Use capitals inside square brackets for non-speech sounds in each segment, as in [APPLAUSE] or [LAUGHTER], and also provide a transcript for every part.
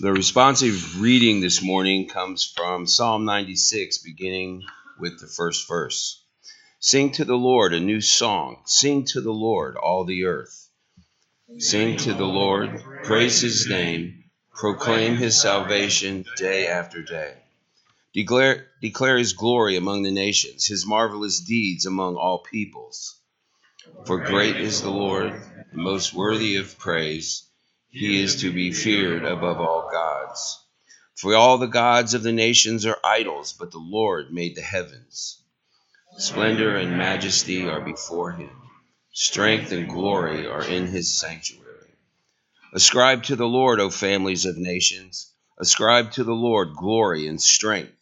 The responsive reading this morning comes from Psalm 96, beginning with the first verse. Sing to the Lord a new song. Sing to the Lord, all the earth. Sing to the Lord, praise his name, proclaim his salvation day after day. Declare, declare his glory among the nations, his marvelous deeds among all peoples. For great is the Lord, and most worthy of praise he is to be feared above all gods. For all the gods of the nations are idols, but the Lord made the heavens. Splendor and majesty are before him, strength and glory are in his sanctuary. Ascribe to the Lord, O families of nations, ascribe to the Lord glory and strength.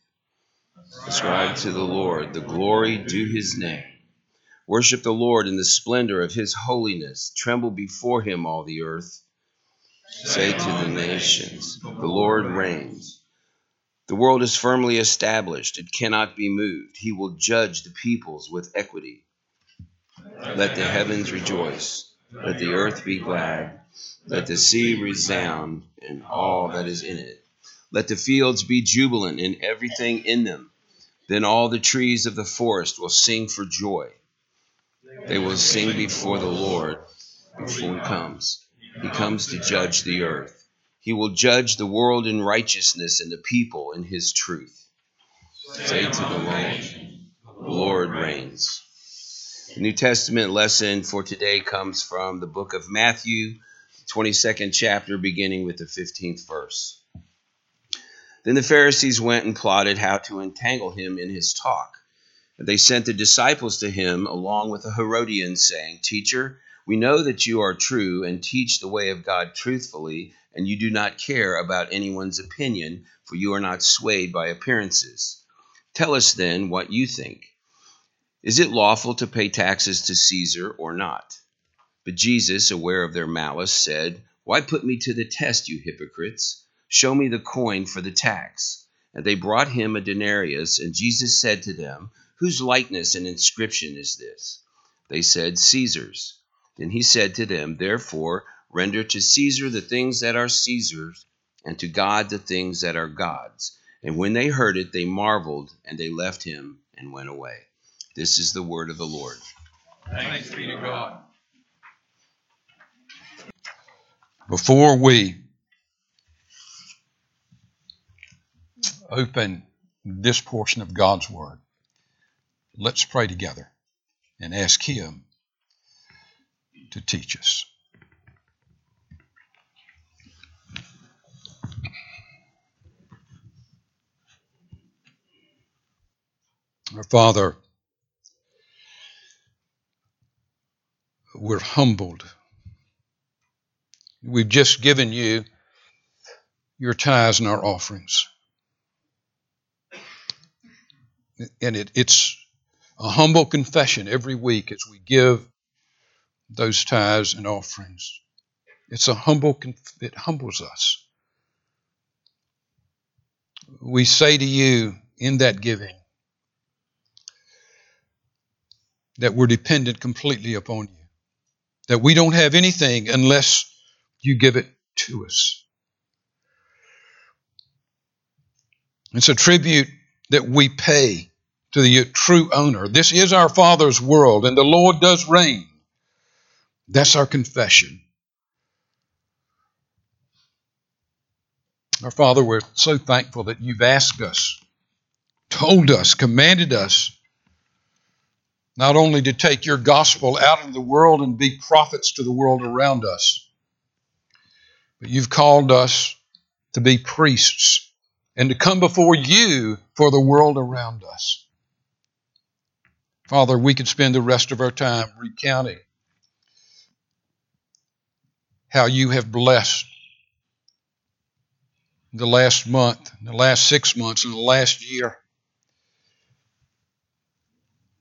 Ascribe to the Lord the glory due his name. Worship the Lord in the splendor of his holiness. Tremble before him, all the earth. Say to the nations, The Lord reigns. The world is firmly established, it cannot be moved. He will judge the peoples with equity. Let the heavens rejoice, let the earth be glad, let the sea resound and all that is in it. Let the fields be jubilant and everything in them. Then all the trees of the forest will sing for joy. They will sing before the Lord before he comes. He comes to judge the earth. He will judge the world in righteousness and the people in his truth. Say to the Lord, the Lord reigns. The New Testament lesson for today comes from the book of Matthew, 22nd chapter, beginning with the 15th verse. Then the Pharisees went and plotted how to entangle him in his talk. They sent the disciples to him along with the Herodians, saying, Teacher, we know that you are true and teach the way of God truthfully, and you do not care about anyone's opinion, for you are not swayed by appearances. Tell us then what you think. Is it lawful to pay taxes to Caesar or not? But Jesus, aware of their malice, said, Why put me to the test, you hypocrites? Show me the coin for the tax. And they brought him a denarius, and Jesus said to them, Whose likeness and inscription is this? They said, Caesar's. Then he said to them, Therefore, render to Caesar the things that are Caesar's, and to God the things that are God's. And when they heard it, they marveled, and they left him and went away. This is the word of the Lord. Thanks be to God. Before we open this portion of God's Word, let's pray together and ask Him to teach us. Our Father, we're humbled. We've just given you your tithes and our offerings. And it, it's a humble confession every week as we give those tithes and offerings. It's a humble, it humbles us. We say to you in that giving that we're dependent completely upon you, that we don't have anything unless you give it to us. It's a tribute that we pay to the true owner. This is our Father's world, and the Lord does reign. That's our confession. Our Father, we're so thankful that you've asked us, told us, commanded us not only to take your gospel out into the world and be prophets to the world around us, but you've called us to be priests and to come before you for the world around us. Father, we could spend the rest of our time recounting how you have blessed the last month, the last six months, and the last year.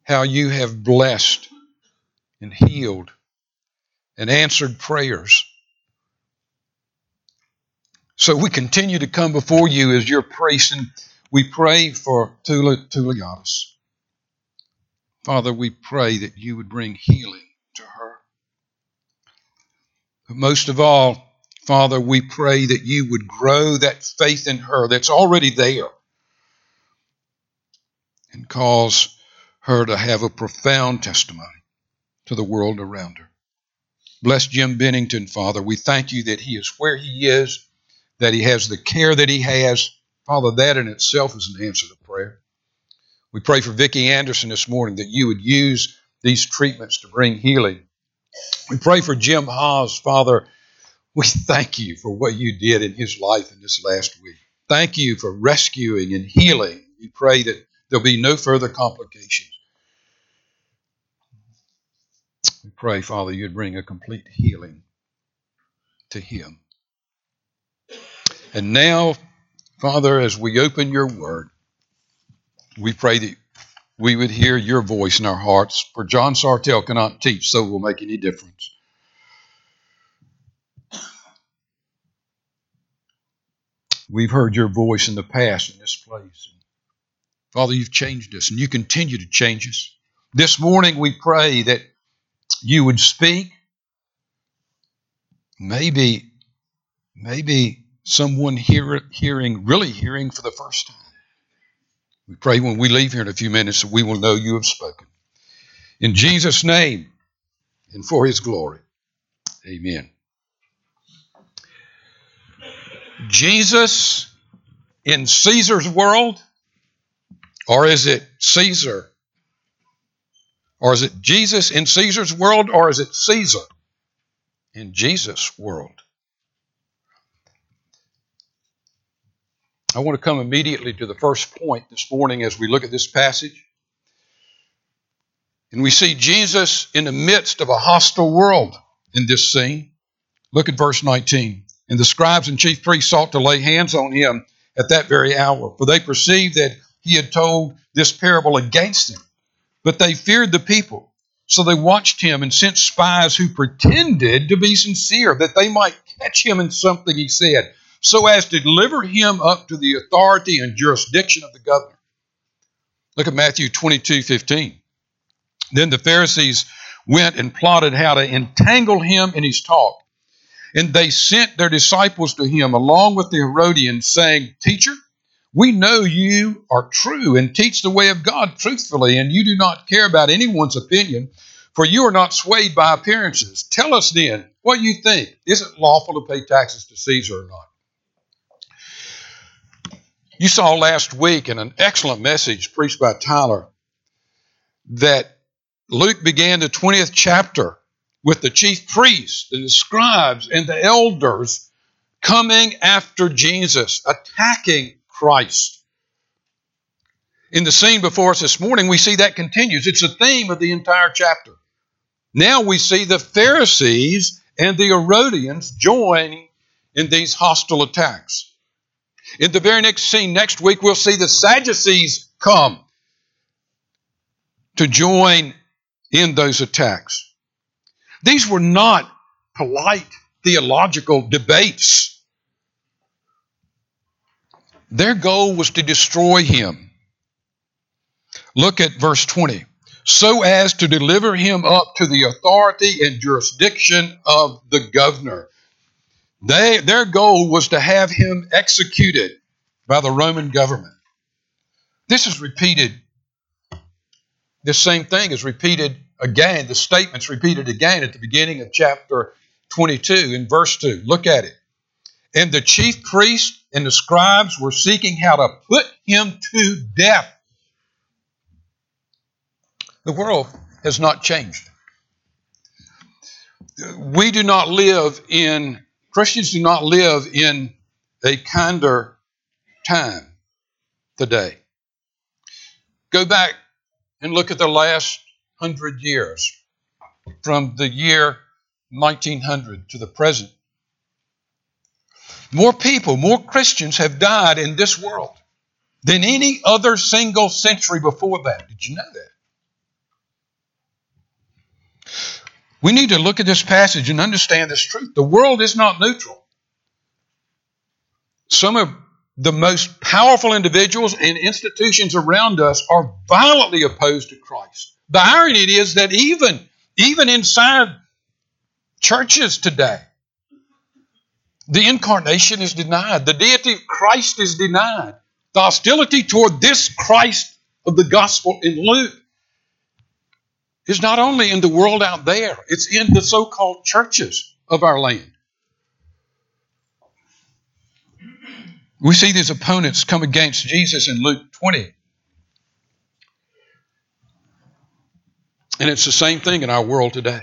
How you have blessed and healed and answered prayers. So we continue to come before you as your priest, and we pray for Tula Tula Tuliatis. Father, we pray that you would bring healing. But most of all, Father, we pray that you would grow that faith in her that's already there and cause her to have a profound testimony to the world around her. Bless Jim Bennington, Father. We thank you that he is where he is, that he has the care that he has. Father, that in itself is an answer to prayer. We pray for Vicki Anderson this morning that you would use these treatments to bring healing. We pray for Jim Haas, Father. We thank you for what you did in his life in this last week. Thank you for rescuing and healing. We pray that there'll be no further complications. We pray, Father, you'd bring a complete healing to him. And now, Father, as we open your word, we pray that we would hear your voice in our hearts. For John Sartell cannot teach, so it will make any difference. We've heard your voice in the past in this place. Father, you've changed us and you continue to change us. This morning we pray that you would speak. Maybe, maybe someone hear, hearing, really hearing for the first time. We pray when we leave here in a few minutes that we will know you have spoken. In Jesus' name and for his glory. Amen. Jesus in Caesar's world, or is it Caesar? Or is it Jesus in Caesar's world, or is it Caesar in Jesus' world? I want to come immediately to the first point this morning as we look at this passage. And we see Jesus in the midst of a hostile world in this scene. Look at verse 19. And the scribes and chief priests sought to lay hands on him at that very hour, for they perceived that he had told this parable against them. But they feared the people. So they watched him and sent spies who pretended to be sincere, that they might catch him in something he said, so as to deliver him up to the authority and jurisdiction of the governor. Look at Matthew 22 15. Then the Pharisees went and plotted how to entangle him in his talk. And they sent their disciples to him along with the Herodians, saying, Teacher, we know you are true and teach the way of God truthfully, and you do not care about anyone's opinion, for you are not swayed by appearances. Tell us then what you think. Is it lawful to pay taxes to Caesar or not? You saw last week in an excellent message preached by Tyler that Luke began the 20th chapter with the chief priests, and the scribes, and the elders coming after Jesus, attacking Christ. In the scene before us this morning, we see that continues. It's a theme of the entire chapter. Now we see the Pharisees and the Herodians joining in these hostile attacks. In the very next scene, next week, we'll see the Sadducees come to join in those attacks. These were not polite theological debates. Their goal was to destroy him. Look at verse 20. So as to deliver him up to the authority and jurisdiction of the governor. They, their goal was to have him executed by the Roman government. This is repeated. This same thing is repeated again, the statement's repeated again at the beginning of chapter 22 in verse 2. Look at it. And the chief priests and the scribes were seeking how to put him to death. The world has not changed. We do not live in, Christians do not live in a kinder time today. Go back and look at the last hundred years, from the year 1900 to the present. More people, more Christians have died in this world than any other single century before that. Did you know that? We need to look at this passage and understand this truth. The world is not neutral. Some of the most powerful individuals and institutions around us are violently opposed to Christ. The irony is that even, even inside churches today, The incarnation is denied. The deity of Christ is denied. The hostility toward this Christ of the gospel in Luke is not only in the world out there, it's in the so called churches of our land. We see these opponents come against Jesus in Luke 20. And it's the same thing in our world today.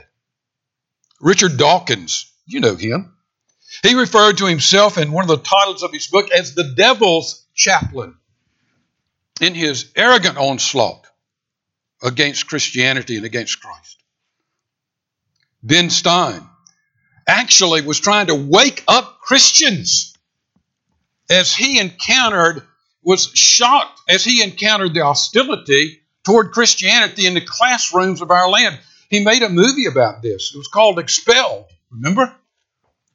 Richard Dawkins, you know him. He referred to himself in one of the titles of his book as the devil's chaplain in his arrogant onslaught against Christianity and against Christ. Ben Stein actually was trying to wake up Christians as he encountered, was shocked as he encountered the hostility toward Christianity in the classrooms of our land. He made a movie about this. It was called Expelled. Remember?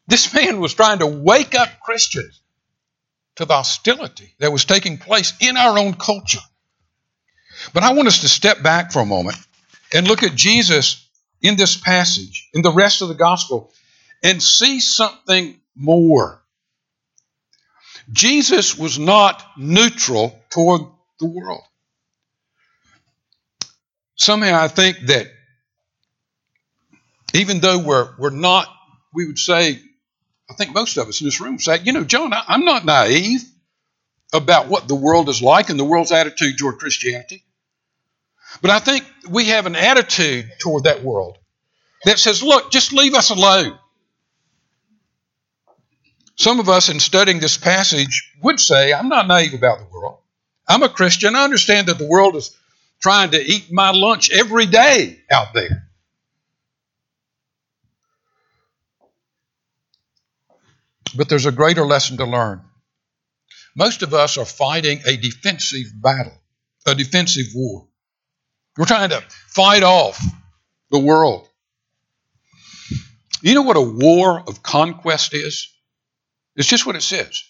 This man was trying to wake up Christians to the hostility that was taking place in our own culture. But I want us to step back for a moment and look at Jesus in this passage, in the rest of the gospel, and see something more. Jesus was not neutral toward the world. Somehow I think that even though we're, we're not, we would say, I think most of us in this room say, you know, John, I, I'm not naive about what the world is like and the world's attitude toward Christianity. But I think we have an attitude toward that world that says, look, just leave us alone. Some of us, in studying this passage, would say, I'm not naive about the world. I'm a Christian. I understand that the world is trying to eat my lunch every day out there. But there's a greater lesson to learn. Most of us are fighting a defensive battle, a defensive war. We're trying to fight off the world. You know what a war of conquest is? It's just what it says.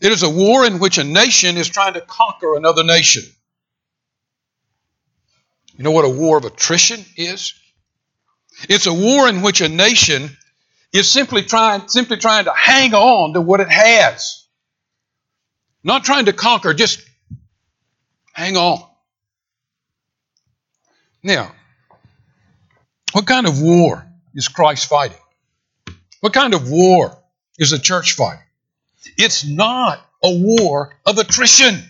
It is a war in which a nation is trying to conquer another nation. You know what a war of attrition is? It's a war in which a nation is simply trying, simply trying to hang on to what it has. Not trying to conquer, just hang on. Now, what kind of war is Christ fighting? What kind of war is the church fighting? It's not a war of attrition.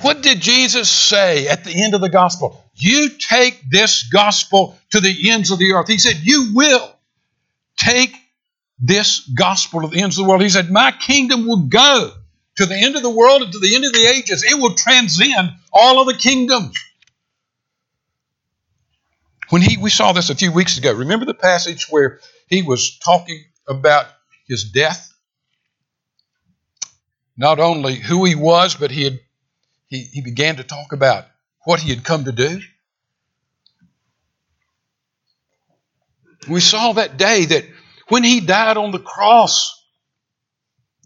What did Jesus say at the end of the gospel? You take this gospel to the ends of the earth. He said, You will take this gospel to the ends of the world. He said, My kingdom will go to the end of the world and to the end of the ages. It will transcend all of the kingdoms. When he we saw this a few weeks ago, remember the passage where he was talking about his death? Not only who he was, but he had he, he began to talk about what he had come to do. We saw that day that when he died on the cross,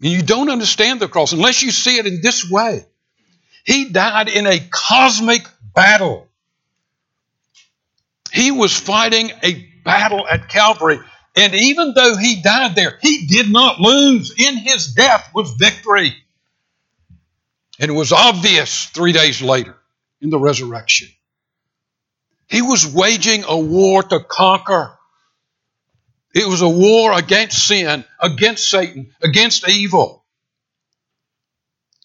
and you don't understand the cross unless you see it in this way, he died in a cosmic battle. He was fighting a battle at Calvary. And even though he died there, he did not lose. In his death was victory. And it was obvious three days later in the resurrection. He was waging a war to conquer. It was a war against sin, against Satan, against evil.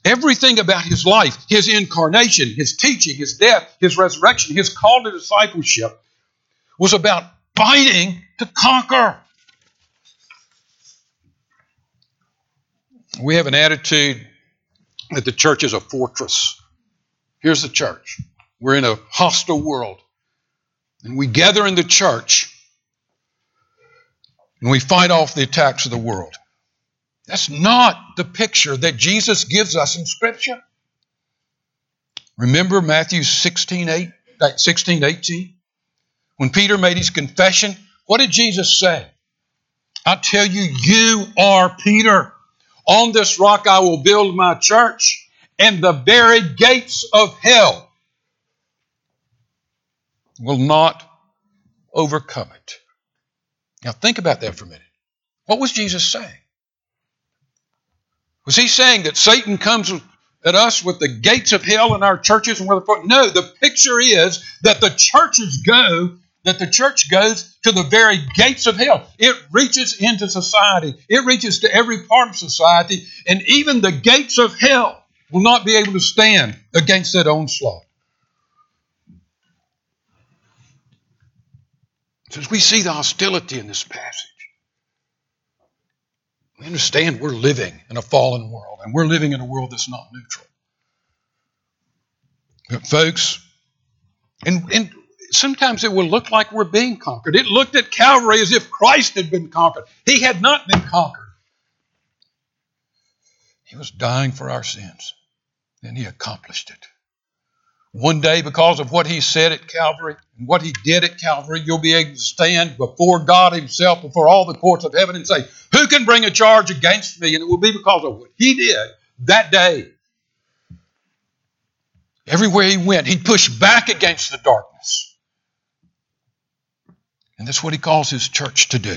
Everything about his life, his incarnation, his teaching, his death, his resurrection, his call to discipleship was about fighting to conquer. We have an attitude that the church is a fortress. Here's the church. We're in a hostile world. And we gather in the church and we fight off the attacks of the world. That's not the picture that Jesus gives us in Scripture. Remember Matthew 16, 8, 16 18? When Peter made his confession, what did Jesus say? I tell you, you are Peter. On this rock I will build my church, and the very gates of hell will not overcome it. Now, think about that for a minute. What was Jesus saying? Was he saying that Satan comes at us with the gates of hell in our churches and where the no, the picture is that the churches go, that the church goes to the very gates of hell. It reaches into society, it reaches to every part of society, and even the gates of hell will not be able to stand against that onslaught. Since we see the hostility in this passage, we understand we're living in a fallen world, and we're living in a world that's not neutral. But folks, and, and sometimes it will look like we're being conquered. It looked at Calvary as if Christ had been conquered. He had not been conquered. He was dying for our sins, and he accomplished it. One day, because of what he said at Calvary and what he did at Calvary, you'll be able to stand before God Himself, before all the courts of heaven, and say, Who can bring a charge against me? And it will be because of what he did that day. Everywhere he went, he pushed back against the darkness. And that's what he calls his church to do.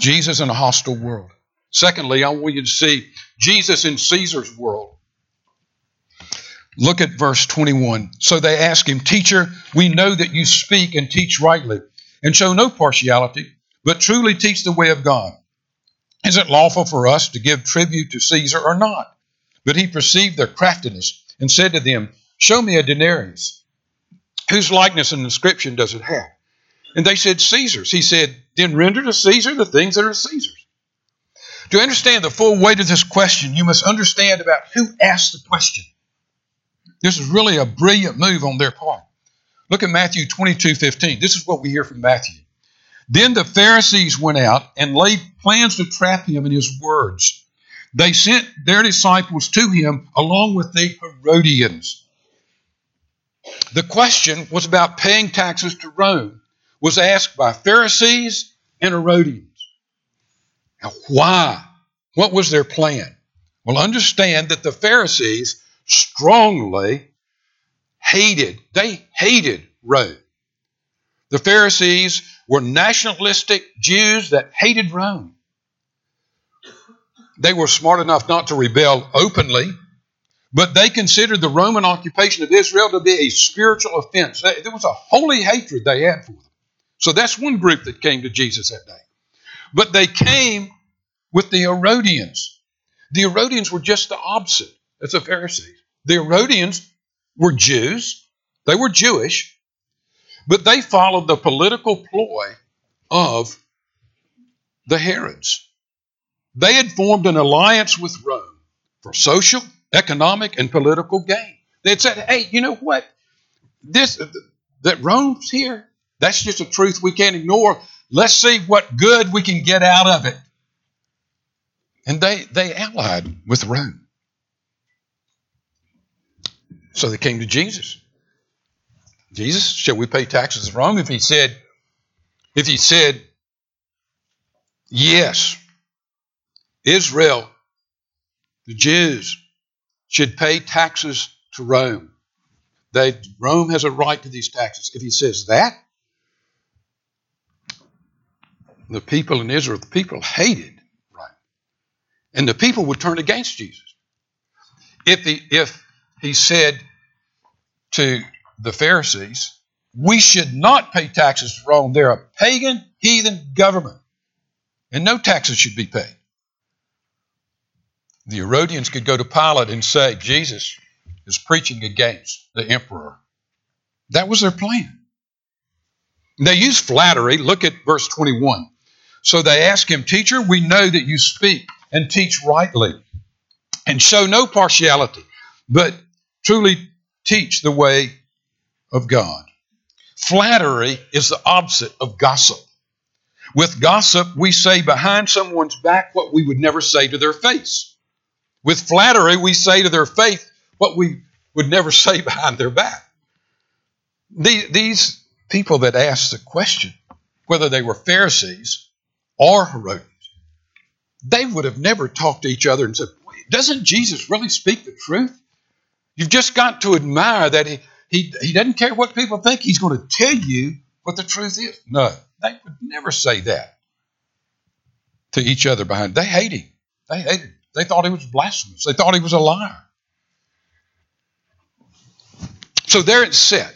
Jesus in a hostile world. Secondly, I want you to see Jesus in Caesar's world. Look at verse 21. So they ask him, Teacher, we know that you speak and teach rightly, and show no partiality, but truly teach the way of God. Is it lawful for us to give tribute to Caesar or not? But he perceived their craftiness and said to them, Show me a denarius. Whose likeness and inscription does it have? And they said, Caesar's. He said, Then render to Caesar the things that are Caesar's. To understand the full weight of this question, you must understand about who asked the question. This is really a brilliant move on their part. Look at Matthew 22 15. This is what we hear from Matthew. Then the Pharisees went out and laid plans to trap him in his words. They sent their disciples to him along with the Herodians. The question was about paying taxes to Rome, was asked by Pharisees and Herodians. Now, why? What was their plan? Well, understand that the Pharisees strongly hated, they hated Rome. The Pharisees were nationalistic Jews that hated Rome. They were smart enough not to rebel openly, but they considered the Roman occupation of Israel to be a spiritual offense. There was a holy hatred they had for them. So that's one group that came to Jesus that day. But they came with the Herodians. The Herodians were just the opposite as the Pharisees. The Herodians were Jews, they were Jewish, but they followed the political ploy of the Herods. They had formed an alliance with Rome for social, economic, and political gain. They had said, hey, you know what? This that Rome's here, that's just a truth we can't ignore. Let's see what good we can get out of it. And they, they allied with Rome. So they came to Jesus. Jesus, shall we pay taxes to Rome? If he said, if he said, yes, Israel, the Jews, should pay taxes to Rome. They, Rome has a right to these taxes. If he says that, the people in Israel, the people hated right. And the people would turn against Jesus. If he, if he said to the Pharisees, we should not pay taxes to Rome. They're a pagan, heathen government, and no taxes should be paid. The Herodians could go to Pilate and say, Jesus is preaching against the emperor. That was their plan. They used flattery. Look at verse 21. So they ask him, Teacher, we know that you speak and teach rightly and show no partiality, but truly teach the way of God. Flattery is the opposite of gossip. With gossip, we say behind someone's back what we would never say to their face. With flattery, we say to their face what we would never [LAUGHS] say behind their back. These people that asked the question, whether they were Pharisees or Herodians, they would have never talked to each other and said, Doesn't Jesus really speak the truth? You've just got to admire that he, he, he doesn't care what people think. He's going to tell you what the truth is. No, they would never say that. to each other behind. They hate him. They hated him. They thought he was blasphemous. They thought he was a liar. So there it's set.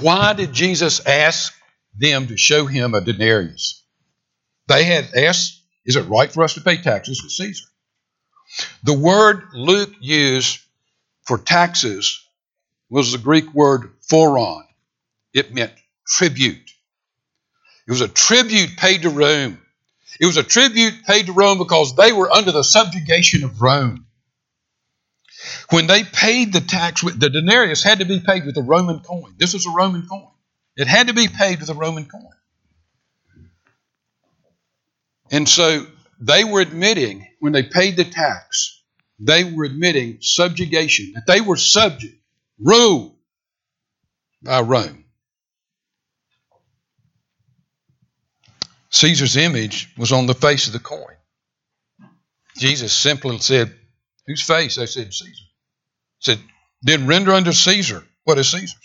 Why did Jesus ask them to show him a denarius? They had asked, Is it right for us to pay taxes to Caesar? The word Luke used for taxes was the Greek word phoron. It meant tribute. It was a tribute paid to Rome. It was a tribute paid to Rome because they were under the subjugation of Rome. When they paid the tax, the denarius had to be paid with a Roman coin. This was a Roman coin. It had to be paid with a Roman coin. And so they were admitting, when they paid the tax, they were admitting subjugation, that they were subject, ruled by Rome. Caesar's image was on the face of the coin. Jesus simply said, Whose face? They said, Caesar. Said, Then render unto Caesar what is Caesar's.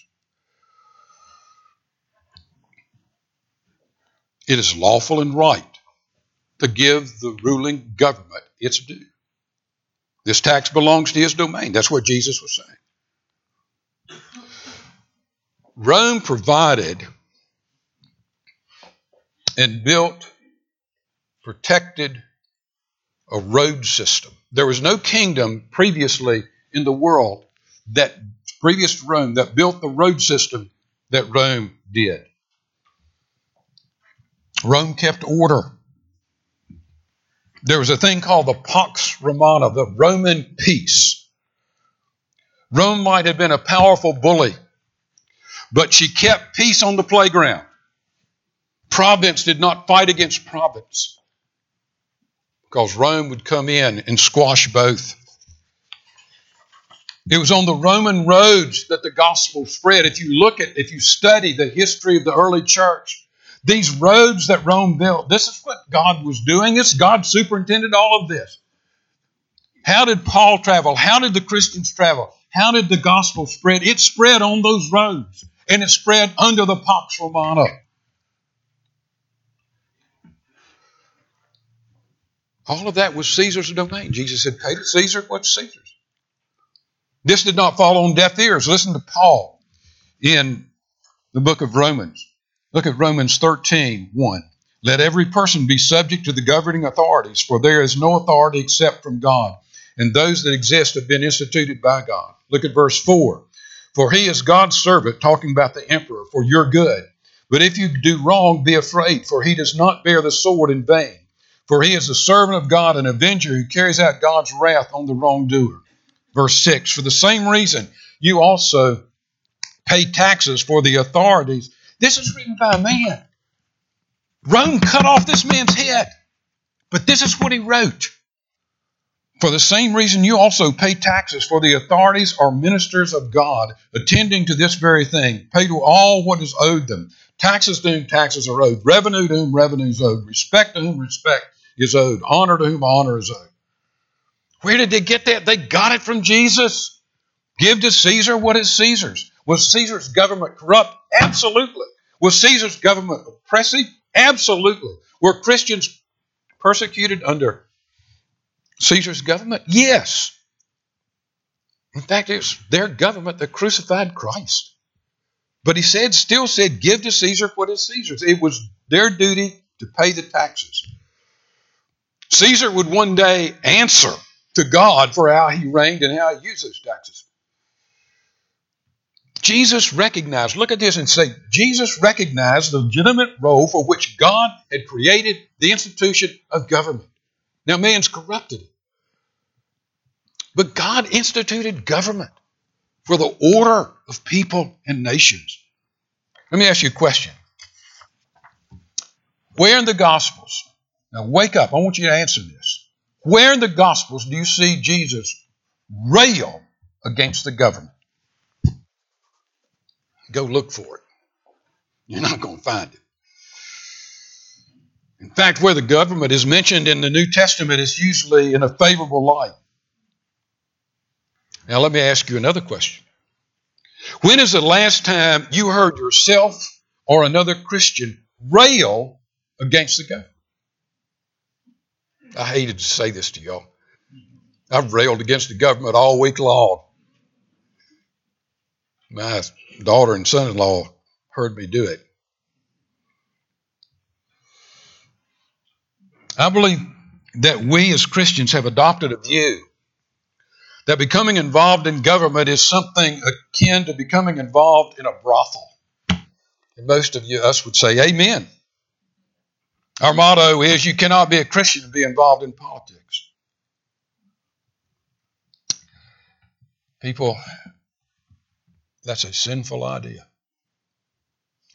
It is lawful and right to give the ruling government its due. This tax belongs to his domain. That's what Jesus was saying. Rome provided and built, protected a road system. There was no kingdom previously in the world that previous to Rome that built the road system that Rome did. Rome kept order. There was a thing called the Pax Romana, the Roman peace. Rome might have been a powerful bully, but she kept peace on the playground. Province did not fight against province because Rome would come in and squash both. It was on the Roman roads that the gospel spread. If you look at, if you study the history of the early church, these roads that Rome built, this is what God was doing. This God superintended all of this. How did Paul travel? How did the Christians travel? How did the gospel spread? It spread on those roads, and it spread under the Pax Romana. All of that was Caesar's domain. Jesus said, Pay to Caesar what's Caesar's. This did not fall on deaf ears. Listen to Paul in the book of Romans. Look at Romans 13 1. Let every person be subject to the governing authorities, for there is no authority except from God, and those that exist have been instituted by God. Look at verse 4. For he is God's servant, talking about the emperor, for your good. But if you do wrong, be afraid, for he does not bear the sword in vain. For he is the servant of God, an avenger who carries out God's wrath on the wrongdoer. Verse 6 For the same reason, you also pay taxes for the authorities. This is written by a man. Rome cut off this man's head. But this is what he wrote. For the same reason, you also pay taxes, for the authorities are ministers of God, attending to this very thing. Pay to all what is owed them. Taxes to whom taxes are owed, revenue to whom revenue is owed, respect to whom respect is owed, honor to whom honor is owed. Where did they get that? They got it from Jesus. Give to Caesar what is Caesar's. Was Caesar's government corrupt? Absolutely. Was Caesar's government oppressive? Absolutely. Were Christians persecuted under Caesar's government? Yes. In fact, it was their government that crucified Christ. But he said, still said, give to Caesar what is Caesar's. It was their duty to pay the taxes. Caesar would one day answer to God for how he reigned and how he used those taxes. Jesus recognized, look at this and say, Jesus recognized the legitimate role for which God had created the institution of government. Now, man's corrupted it. But God instituted government for the order of people and nations. Let me ask you a question. Where in the Gospels now, wake up. I want you to answer this. Where in the Gospels do you see Jesus rail against the government? Go look for it. You're not going to find it. In fact, where the government is mentioned in the New Testament is usually in a favorable light. Now, let me ask you another question. When is the last time you heard yourself or another Christian rail against the government? I hated to say this to y'all. I've railed against the government all week long. My daughter and son in law heard me do it. I believe that we as Christians have adopted a view that becoming involved in government is something akin to becoming involved in a brothel. And most of you, us would say, Amen. Our motto is you cannot be a Christian and be involved in politics. People, that's a sinful idea.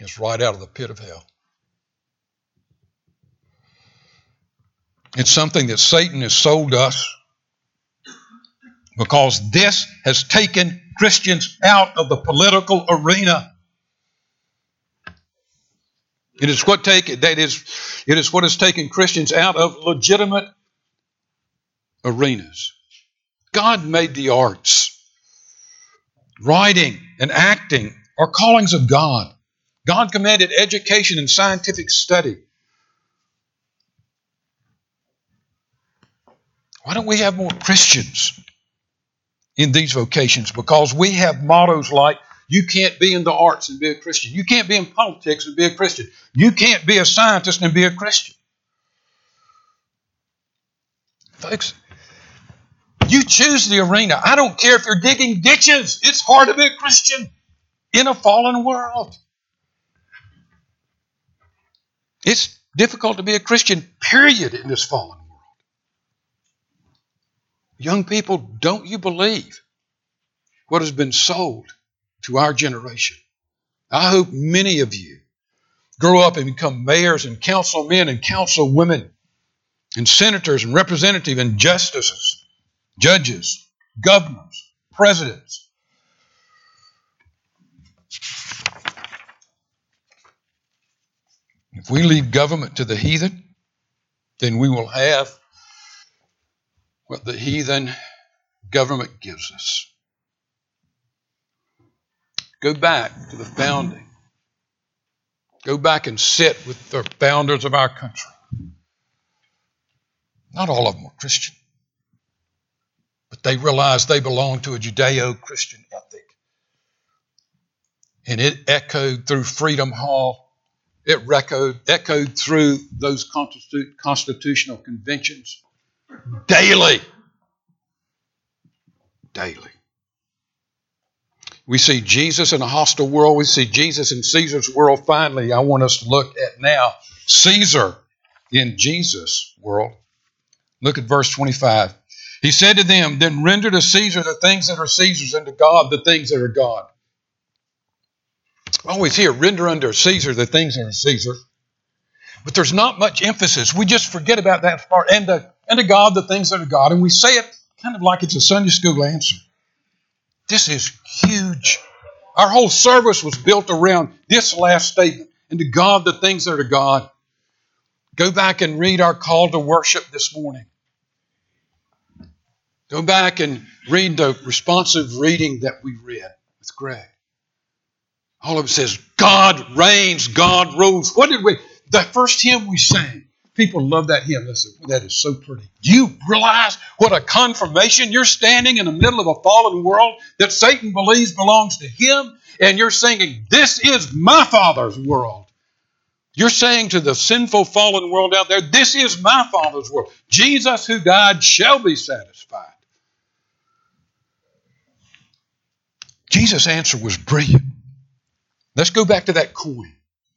It's right out of the pit of hell. It's something that Satan has sold us because this has taken Christians out of the political arena. It is what take that is it is what has taken Christians out of legitimate arenas. God made the arts. Writing and acting are callings of God. God commanded education and scientific study. Why don't we have more Christians in these vocations? Because we have mottos like you can't be in the arts and be a Christian. You can't be in politics and be a Christian. You can't be a scientist and be a Christian. Folks, you choose the arena. I don't care if you're digging ditches. It's hard to be a Christian in a fallen world. It's difficult to be a Christian, period, in this fallen world. Young people, don't you believe what has been sold to our generation? I hope many of you grow up and become mayors and councilmen and councilwomen and senators and representatives and justices, judges, governors, presidents. If we leave government to the heathen, then we will have what the heathen government gives us. Go back to the founding. Go back and sit with the founders of our country. Not all of them were Christian, they realized they belonged to a Judeo Christian ethic. And it echoed through Freedom Hall, it echoed, echoed through those constitutional conventions daily. Daily. We see Jesus in a hostile world. We see Jesus in Caesar's world. Finally, I want us to look at now Caesar in Jesus' world. Look at verse 25. He said to them, Then render to Caesar the things that are Caesar's, and to God the things that are God. Always here, render unto Caesar the things that are Caesar. But there's not much emphasis. We just forget about that part. And to, and to God the things that are God. And we say it kind of like it's a Sunday school answer. This is huge. Our whole service was built around this last statement. And to God the things that are God. Go back and read our call to worship this morning. Go back and read the responsive reading that we read with Greg. All of it says, God reigns, God rules. What did we? The first hymn we sang, people love that hymn. Listen, that is so pretty. Do you realize what a confirmation? You're standing in the middle of a fallen world that Satan believes belongs to him, and you're singing, This is my Father's world. You're saying to the sinful, fallen world out there, This is my Father's world. Jesus who died shall be satisfied. Jesus' answer was brilliant. Let's go back to that coin.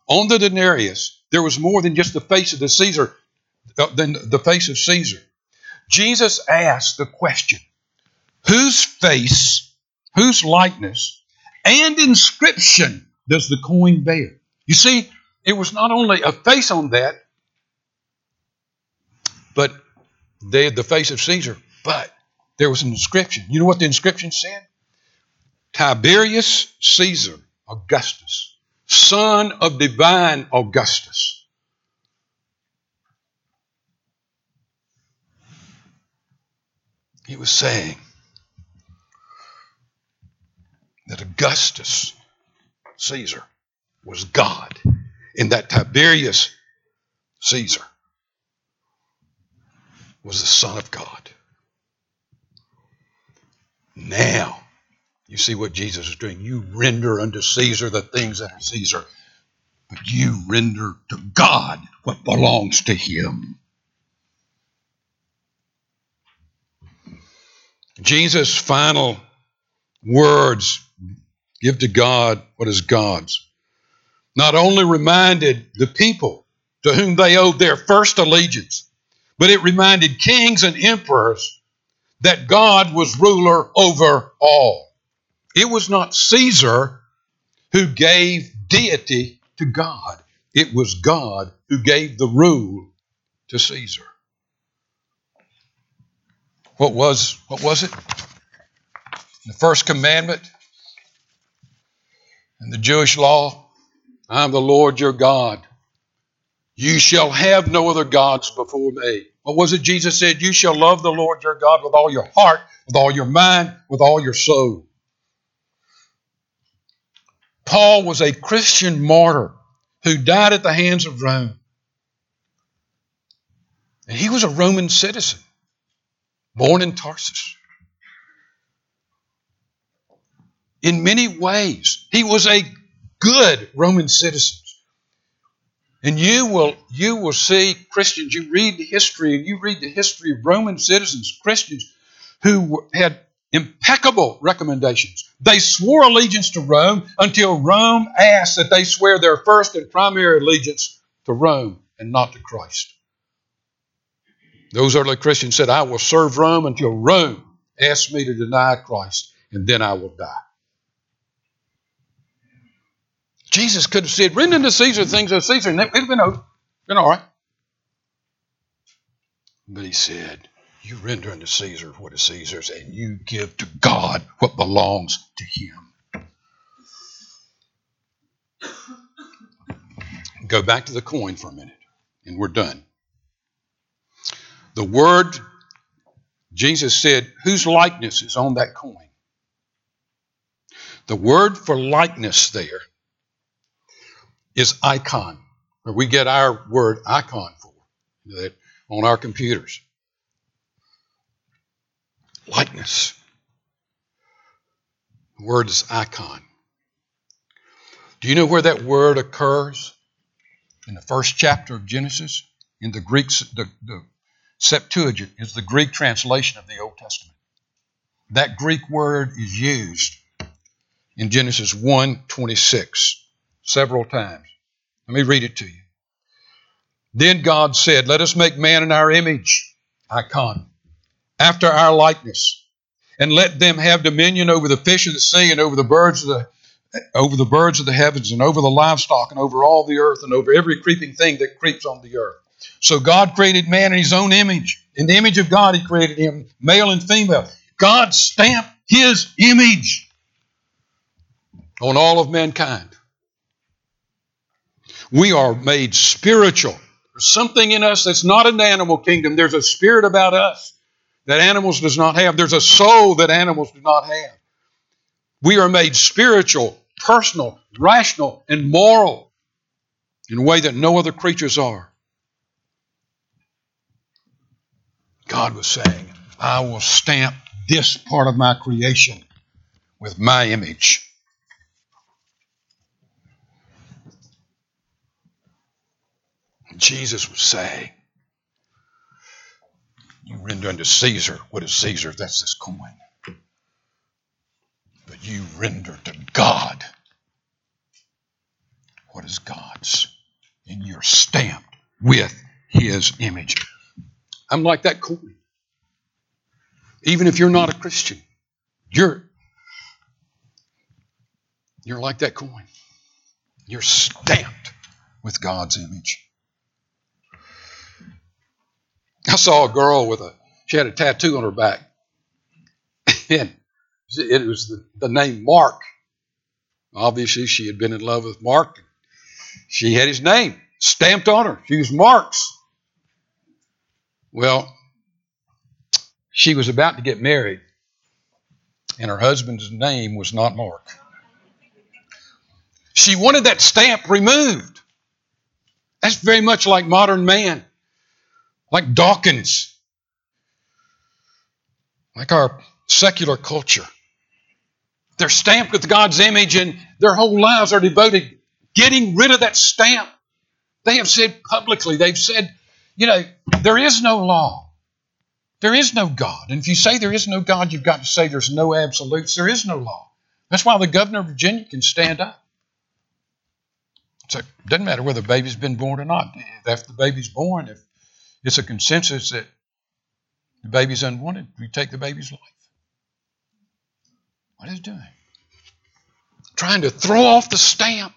On the denarius, there was more than just the face of the Caesar, uh, than the face of Caesar. Jesus asked the question, whose face, whose likeness, and inscription does the coin bear? You see, it was not only a face on that, but they had the face of Caesar, but there was an inscription. You know what the inscription said? Tiberius Caesar Augustus son of divine Augustus. He was saying that Augustus, Caesar, was God, and that Tiberius Caesar was the Son of God. Now, you see what Jesus is doing. You render unto Caesar the things that are Caesar, but you render to God what belongs to him. Jesus' final words give to God what is God's. Not only reminded the people to whom they owed their first allegiance, but it reminded kings and emperors that God was ruler over all. It was not Caesar who gave deity to God, it was God who gave the rule to Caesar. What was what was it? The first commandment in the Jewish law, I am the Lord your God. You shall have no other gods before me. What was it Jesus said? You shall love the Lord your God with all your heart, with all your mind, with all your soul. Paul was a Christian martyr who died at the hands of Rome. And he was a Roman citizen, born in Tarsus. In many ways, he was a good Roman citizen. And you will you will see Christians. You read the history, and you read the history of Roman citizens, Christians, who had impeccable recommendations. They swore allegiance to Rome until Rome asked that they swear their first and primary allegiance to Rome and not to Christ. Those early Christians said, I will serve Rome until Rome asks me to deny Christ, and then I will die. Jesus could have said, Render to Caesar things of Caesar, and it would have been, been all right. But he said, You render unto Caesar what is Caesar's, and you give to God what belongs to him. Go back to the coin for a minute, and we're done. The word, Jesus said, whose likeness is on that coin? The word for likeness there is icon, where we get our word icon for that on our computers. Likeness. The word is icon. Do you know where that word occurs? In the first chapter of Genesis, in the Greek, the, the Septuagint is the Greek translation of the Old Testament. That Greek word is used in Genesis 1 26 several times. Let me read it to you. Then God said, Let us make man in our image, icon, after our likeness, and let them have dominion over the fish of the sea and over the birds of the over the birds of the heavens and over the livestock and over all the earth and over every creeping thing that creeps on the earth. So God created man in his own image. In the image of God, he created him, male and female. God stamped his image on all of mankind. We are made spiritual. There's something in us that's not the animal kingdom. There's a spirit about us that animals does not have. There's a soul that animals do not have. We are made spiritual, personal, rational, and moral in a way that no other creatures are. God was saying, I will stamp this part of my creation with my image. Jesus was saying, You render unto Caesar what is Caesar, that's this coin. But you render to God what is God's. And you're stamped with his image. I'm like that coin. Even if you're not a Christian, you're you're like that coin. You're stamped with God's image. I saw a girl with a she had a tattoo on her back, [LAUGHS] and it was the, the name Mark. Obviously, she had been in love with Mark. She had his name stamped on her. She was Mark's. Well, she was about to get married, and her husband's name was not Mark. She wanted that stamp removed. That's very much like modern man like Dawkins. like our secular culture. They're stamped with God's image and their whole lives are devoted getting rid of that stamp. They have said publicly, they've said, you know, there is no law. There is no God. And if you say there is no God, you've got to say there's no absolutes. There is no law. That's why the governor of Virginia can stand up. So it doesn't matter whether the baby's been born or not. If the baby's born, if it's a consensus that the baby's unwanted, we take the baby's life. What is it doing? Trying to throw off the stamp.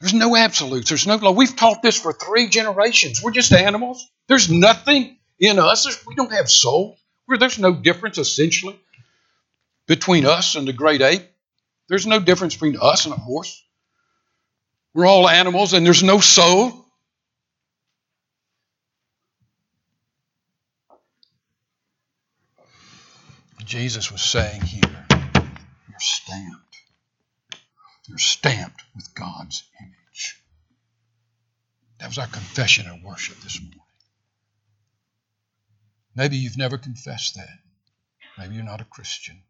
There's no absolutes. There's no law. We've taught this for three generations. We're just animals. There's nothing in us. We don't have soul. There's no difference, essentially, between us and the great ape. There's no difference between us and a horse. We're all animals and there's no soul. Jesus was saying here, you're stamped. You're stamped with God's image. That was our confession and worship this morning. Maybe you've never confessed that. Maybe you're not a Christian.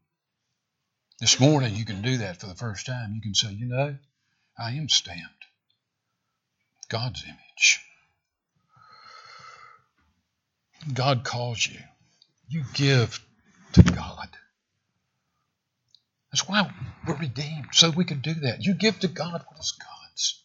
This morning you can do that for the first time. You can say, you know, I am stamped. God's image. God calls you. You give to God. That's why we're redeemed, so we can do that. You give to God what is God's.